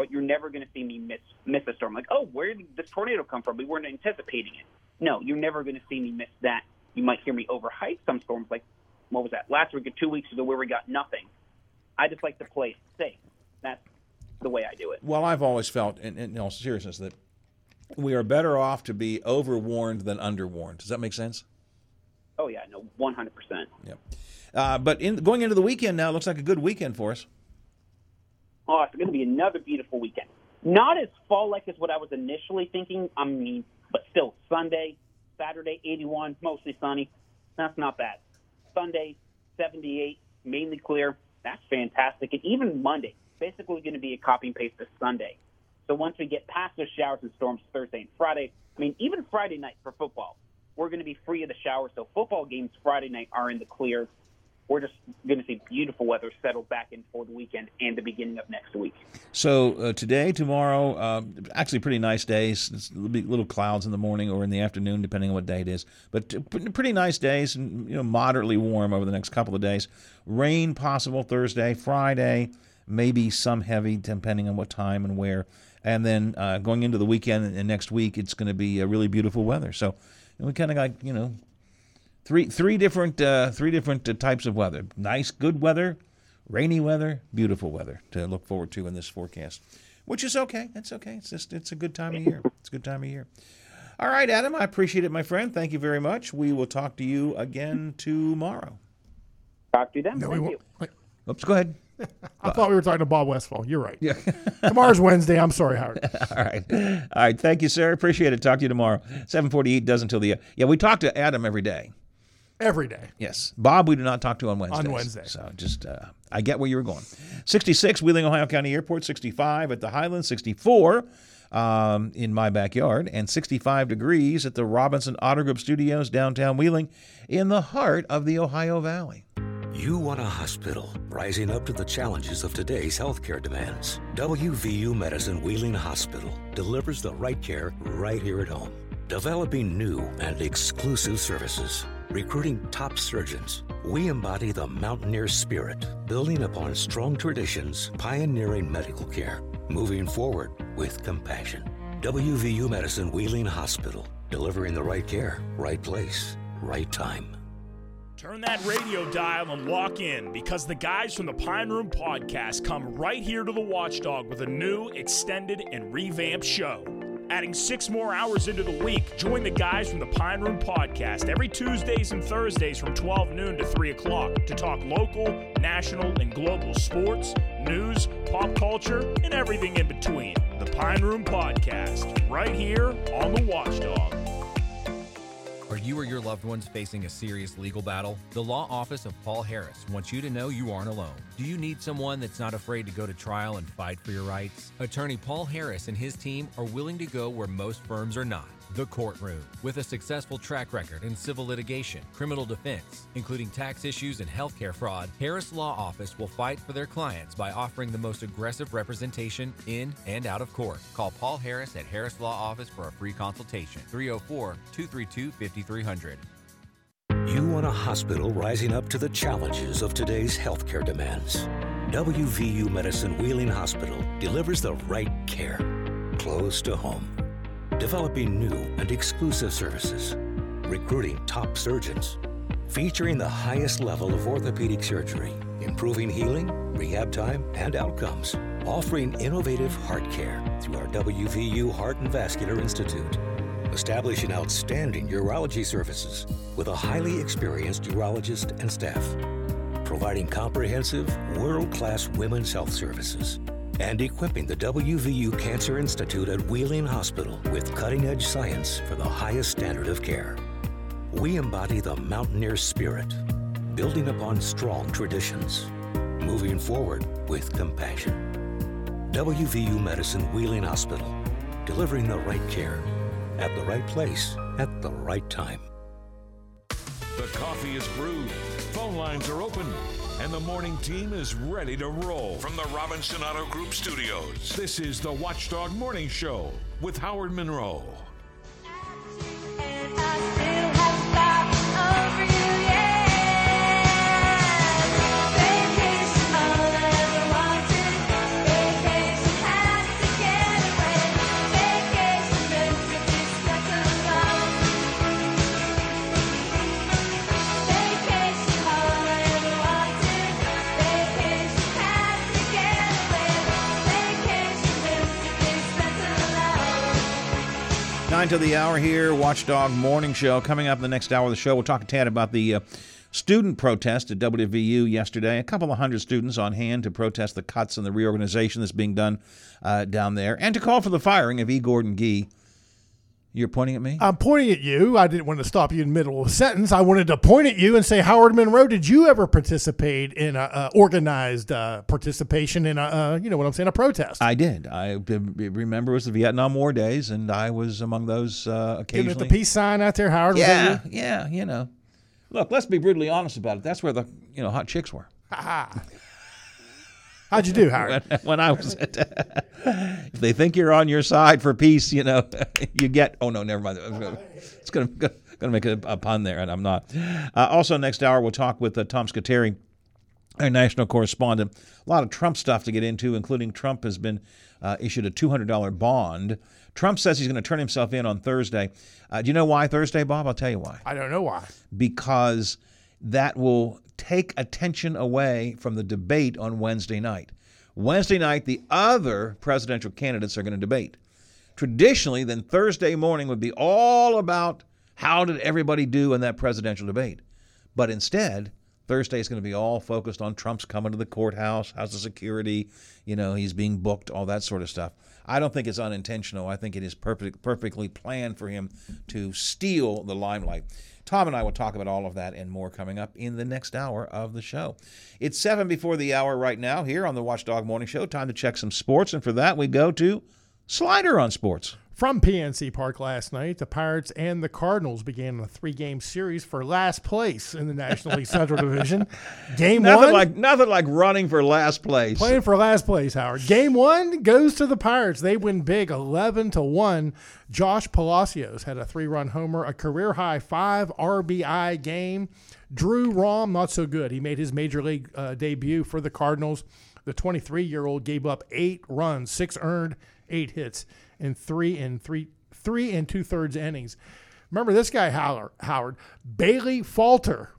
but you're never going to see me miss miss a storm. Like, oh, where did this tornado come from? We weren't anticipating it. No, you're never going to see me miss that. You might hear me overhype some storms, like what was that last week or two weeks ago, where we got nothing. I just like to play safe. That's the way I do it. Well, I've always felt, in, in all seriousness, that we are better off to be overwarned than underwarned. Does that make sense? Oh yeah, no, one hundred percent. Yep. Uh, but in, going into the weekend now, it looks like a good weekend for us. Oh, it's going to be another beautiful weekend. Not as fall-like as what I was initially thinking. I mean, but still, Sunday, Saturday, 81, mostly sunny. That's not bad. Sunday, 78, mainly clear. That's fantastic. And even Monday, basically going to be a copy and paste of Sunday. So once we get past those showers and storms Thursday and Friday, I mean, even Friday night for football, we're going to be free of the showers. So football games Friday night are in the clear. We're just going to see beautiful weather settle back in for the weekend and the beginning of next week. So uh, today, tomorrow, uh, actually pretty nice days. It's little, little clouds in the morning or in the afternoon, depending on what day it is. But pretty nice days, and you know, moderately warm over the next couple of days. Rain possible Thursday, Friday maybe some heavy, depending on what time and where. And then uh, going into the weekend and next week, it's going to be a really beautiful weather. So we kind of got you know three three different uh, three different uh, types of weather: nice, good weather, rainy weather, beautiful weather to look forward to in this forecast. Which is okay. That's okay. It's just it's a good time of year. It's a good time of year. All right, Adam, I appreciate it, my friend. Thank you very much. We will talk to you again tomorrow. Talk to you then. No, Thank you. Oops, go ahead. I thought we were talking to Bob Westfall. You're right. Yeah. Tomorrow's Wednesday. I'm sorry, Howard. All right. All right. Thank you, sir. Appreciate it. Talk to you tomorrow. 748 does until the. Yeah, we talk to Adam every day. Every day. Yes. Bob, we do not talk to on Wednesdays. On Wednesday. So just, uh, I get where you were going. 66, Wheeling, Ohio County Airport. 65 at the Highlands. 64 um, in my backyard. And 65 degrees at the Robinson Auto Group Studios, downtown Wheeling, in the heart of the Ohio Valley. You want a hospital rising up to the challenges of today's healthcare demands. WVU Medicine Wheeling Hospital delivers the right care right here at home. Developing new and exclusive services, recruiting top surgeons. We embody the mountaineer spirit, building upon strong traditions, pioneering medical care, moving forward with compassion. WVU Medicine Wheeling Hospital, delivering the right care, right place, right time. Turn that radio dial and walk in because the guys from the Pine Room Podcast come right here to the Watchdog with a new, extended, and revamped show. Adding six more hours into the week. Join the guys from the Pine Room Podcast every Tuesdays and Thursdays from 12 noon to 3 o'clock to talk local, national, and global sports, news, pop culture, and everything in between. The Pine Room Podcast, right here on The Watchdog. You or your loved ones facing a serious legal battle? The law office of Paul Harris wants you to know you aren't alone. Do you need someone that's not afraid to go to trial and fight for your rights? Attorney Paul Harris and his team are willing to go where most firms are not. The Courtroom. With a successful track record in civil litigation, criminal defense, including tax issues and healthcare fraud, Harris Law Office will fight for their clients by offering the most aggressive representation in and out of court. Call Paul Harris at Harris Law Office for a free consultation. 304 232 5300. You want a hospital rising up to the challenges of today's healthcare demands. WVU Medicine Wheeling Hospital delivers the right care close to home developing new and exclusive services, recruiting top surgeons, featuring the highest level of orthopedic surgery, improving healing, rehab time, and outcomes, offering innovative heart care through our WVU Heart and Vascular Institute, establishing outstanding urology services with a highly experienced urologist and staff, providing comprehensive, world class women's health services and equipping the WVU Cancer Institute at Wheeling Hospital with cutting edge science for the highest standard of care. We embody the mountaineer spirit, building upon strong traditions, moving forward with compassion. WVU Medicine Wheeling Hospital, delivering the right care at the right place at the right time. The coffee is brewed, phone lines are open and the morning team is ready to roll. From the Robinson Auto Group studios, this is the Watchdog Morning Show with Howard Monroe. Nine to the hour here, Watchdog Morning Show. Coming up in the next hour of the show, we'll talk to Tad about the uh, student protest at WVU yesterday. A couple of hundred students on hand to protest the cuts and the reorganization that's being done uh, down there, and to call for the firing of E. Gordon Gee you're pointing at me? I'm pointing at you. I didn't want to stop you in the middle of a sentence. I wanted to point at you and say, Howard Monroe, did you ever participate in a, organized uh, participation in a, uh, you know what I'm saying, a protest? I did. I remember it was the Vietnam War days, and I was among those uh, occasionally. Giving the peace sign out there, Howard? Yeah, you? yeah, you know. Look, let's be brutally honest about it. That's where the, you know, hot chicks were. How'd you do, Howard? when, when I was, at, if they think you're on your side for peace, you know, you get. Oh no, never mind. It's gonna gonna make a, a pun there, and I'm not. Uh, also, next hour we'll talk with uh, Tom Squitieri, our national correspondent. A lot of Trump stuff to get into, including Trump has been uh, issued a $200 bond. Trump says he's going to turn himself in on Thursday. Uh, do you know why Thursday, Bob? I'll tell you why. I don't know why. Because that will take attention away from the debate on Wednesday night. Wednesday night, the other presidential candidates are going to debate. Traditionally, then Thursday morning would be all about how did everybody do in that presidential debate. But instead, Thursday is going to be all focused on Trump's coming to the courthouse, how's the security, you know, he's being booked, all that sort of stuff. I don't think it's unintentional. I think it is perfect, perfectly planned for him to steal the limelight. Tom and I will talk about all of that and more coming up in the next hour of the show. It's seven before the hour right now here on the Watchdog Morning Show. Time to check some sports, and for that we go to Slider on Sports. From PNC Park last night, the Pirates and the Cardinals began a three-game series for last place in the National League Central Division. Game nothing one, like nothing like running for last place. Playing for last place, Howard. Game one goes to the Pirates. They win big, eleven to one. Josh Palacios had a three-run homer, a career-high five RBI game. Drew Rom not so good. He made his major league uh, debut for the Cardinals. The 23-year-old gave up eight runs, six earned, eight hits in three and three three and two thirds innings. Remember this guy Howard, Howard Bailey Falter.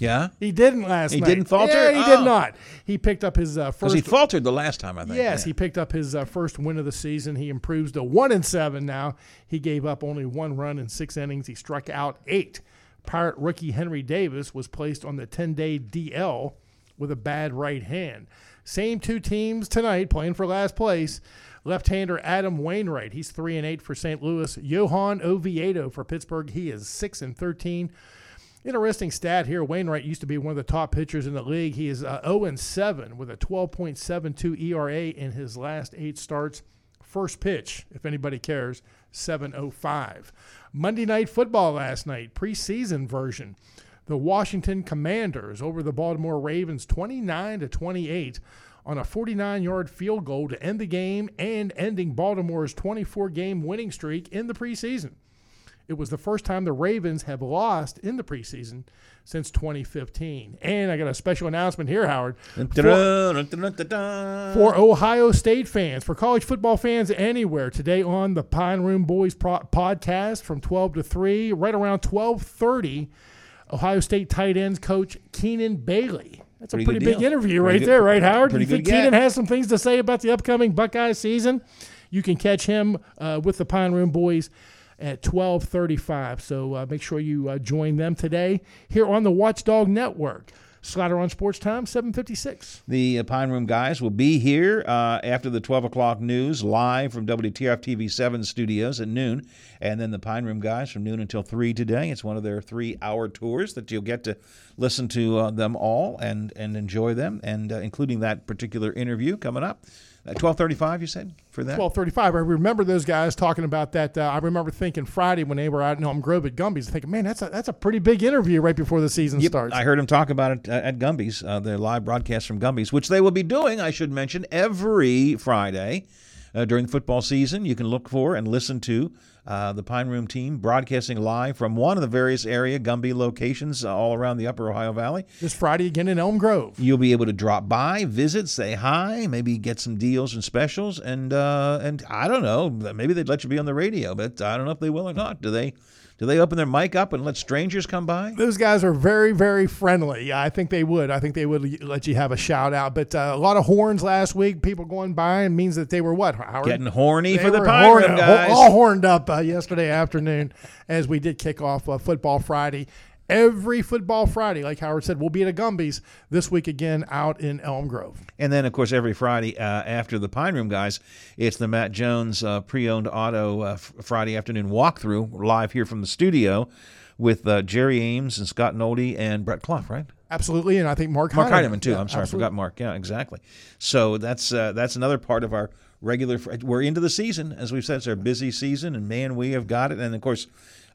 Yeah, he didn't last He night. didn't falter? Yeah, he Oh. did not. He picked up his uh, because first. he faltered the last time. I think. Yes, Yeah. he picked up his uh, first win of the season. He improves to one and seven now. He gave up only one run in six innings. He struck out eight. Pirate rookie Henry Davis was placed on the 10-day DL with a bad right hand. Same two teams tonight playing for last place. Left-hander Adam Wainwright, he's three and eight for St. Louis. Johan Oviedo for Pittsburgh, he is six and thirteen. Interesting stat here. Wainwright used to be one of the top pitchers in the league. He is uh, 0 and 7 with a 12.72 ERA in his last eight starts. First pitch, if anybody cares, 7:05. Monday Night Football last night, preseason version. The Washington Commanders over the Baltimore Ravens, 29 to 28, on a 49-yard field goal to end the game and ending Baltimore's 24-game winning streak in the preseason. It was the first time the Ravens have lost in the preseason since 2015. And I got a special announcement here, Howard. For, for Ohio State fans, for college football fans anywhere, today on the Pine Room Boys pro- podcast from 12 to 3, right around 12:30, Ohio State tight ends coach Keenan Bailey. That's Pretty a pretty big deal. interview Pretty right good- there, right, Howard? pretty you think. Keenan has some things to say about the upcoming Buckeye season? You can catch him uh, with the Pine Room Boys at 12:35. So uh, make sure you uh, join them today here on the Watchdog Network. Slider on Sports Time, 756. The uh, Pine Room guys will be here uh, after the 12 o'clock news live from WTRF TV 7 studios at noon. And then the Pine Room guys from noon until 3 today. It's one of their three hour tours that you'll get to listen to uh, them all and, and enjoy them, and uh, including that particular interview coming up. At 12:35, you said for that. 1235. I remember those guys talking about that. Uh, I remember thinking Friday when they were out in Elm Grove at Gumby's, thinking, man, that's a, that's a pretty big interview right before the season Yep, starts. I heard him talk about it uh, at Gumby's, uh, their live broadcast from Gumby's, which they will be doing, I should mention, every Friday uh, during football season. You can look for and listen to uh, the Pine Room team broadcasting live from one of the various area Gumby locations uh, all around the Upper Ohio Valley. This Friday again in Elm Grove. You'll be able to drop by, visit, say hi, maybe get some deals and specials, and uh, and I don't know, maybe they'd let you be on the radio, but I don't know if they will or not. Do they? Do they open their mic up and let strangers come by? Those guys are very, very friendly. Yeah, I think they would. I think they would let you have a shout out. But uh, a lot of horns last week. People going by and means that they were what? Howard? Getting horny They for the were Pine horn- Room guys. All horned up uh, yesterday afternoon as we did kick off uh, Football Friday. Every Football Friday, like Howard said, we'll be at a Gumby's this week again out in Elm Grove. And then, of course, every Friday uh, after the Pine Room guys, it's the Matt Jones uh, pre-owned auto uh, Friday afternoon walkthrough live here from the studio with uh, Jerry Ames and Scott Noldy and Brett Clough, right? Absolutely, and I think Mark Mark Heineman too. Yeah, I'm sorry, absolutely. I forgot Mark. Yeah, exactly. So that's uh, that's another part of our regular. We're into the season, as we've said. It's our busy season, and man, we have got it. And of course,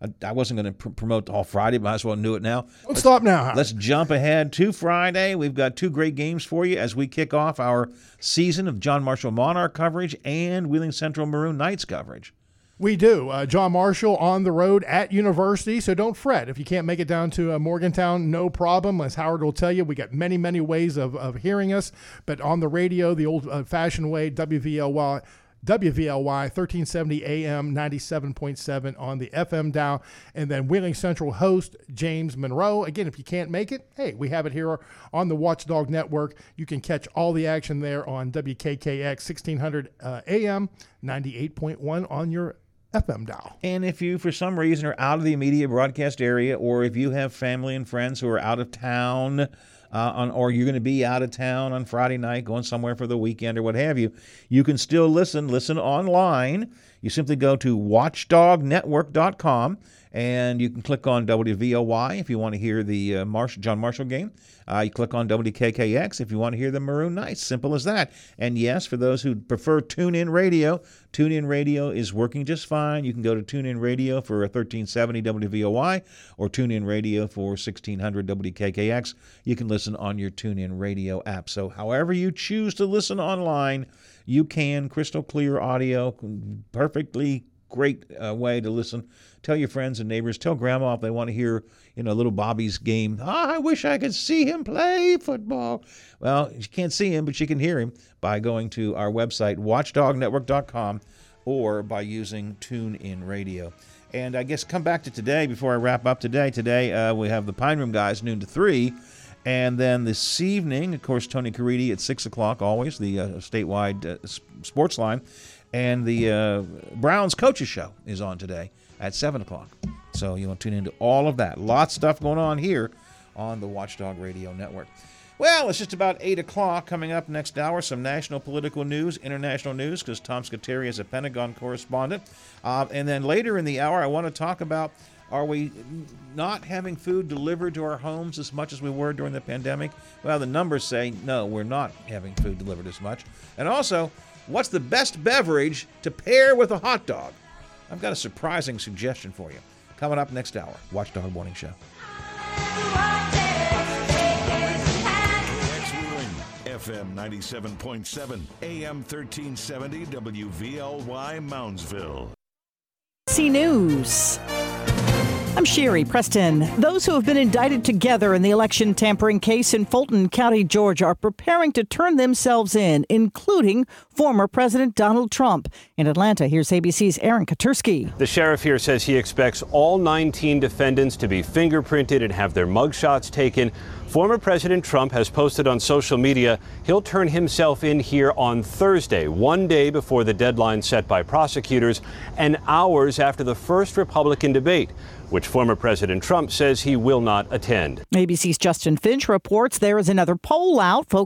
I, I wasn't going to pr- promote all Friday. But I might as well do it now. Let's stop now, Howard. Let's jump ahead to Friday. We've got two great games for you as we kick off our season of John Marshall Monarch coverage and Wheeling Central Maroon Knights coverage. We do. Uh, John Marshall on the road at University, so don't fret. If you can't make it down to uh, Morgantown, no problem. As Howard will tell you, we got many, many ways of, of hearing us. But on the radio, the old uh, fashioned way, WVLY. WVLY 1370 AM 97.7 on the FM dial. And then Wheeling Central host James Monroe. Again, if you can't make it, hey, we have it here on the Watchdog Network. You can catch all the action there on WKKX 1600 uh, AM 98.1 on your FM dial. And if you, for some reason, are out of the immediate broadcast area, or if you have family and friends who are out of town, uh, on, or you're going to be out of town on Friday night, going somewhere for the weekend or what have you, you can still listen. Listen online. You simply go to watchdognetwork.com and you can click on WVLY if you want to hear the uh, Marsh, John Marshall game. Uh, you click on WKKX if you want to hear the Maroon Knights. Simple as that. And yes, for those who prefer TuneIn Radio, TuneIn Radio is working just fine. You can go to TuneIn Radio for 1370 WVLY or TuneIn Radio for 1600 WKKX. You can listen on your TuneIn Radio app. So, however you choose to listen online, you can. Crystal clear audio, perfectly great uh, way to listen. Tell your friends and neighbors. Tell grandma if they want to hear, you know, little Bobby's game. Ah, I wish I could see him play football. Well, you can't see him, but you can hear him by going to our website, watchdognetwork.com, or by using TuneIn Radio. And I guess come back to today before I wrap up today. Today uh, we have the Pine Room guys noon to three, and then this evening, of course, Tony Caridi at six o'clock. Always the uh, statewide uh, sports line, and the uh, Browns coaches show is on today at seven o'clock. So you want to tune into all of that. Lots of stuff going on here on the Watchdog Radio Network. Well, it's just about 8 o'clock. Coming up next hour, some national political news, international news, because Tom Squitieri is a Pentagon correspondent. Uh, and then later in the hour, I want to talk about are we not having food delivered to our homes as much as we were during the pandemic? Well, the numbers say no, we're not having food delivered as much. And also, what's the best beverage to pair with a hot dog? I've got a surprising suggestion for you. Coming up next hour, Watchdog Morning Show. FM 97.7, AM 1370, WVLY, Moundsville. C News. I'm Sherry Preston. Those who have been indicted together in the election tampering case in Fulton County, Georgia, are preparing to turn themselves in, including former President Donald Trump. In Atlanta, here's ABC's Aaron Katersky. The sheriff here says he expects all 19 defendants to be fingerprinted and have their mugshots taken. Former President Trump has posted on social media he'll turn himself in here on Thursday, one day before the deadline set by prosecutors, and hours after the first Republican debate, which former President Trump says he will not attend. ABC's Justin Finch reports there is another poll out focusing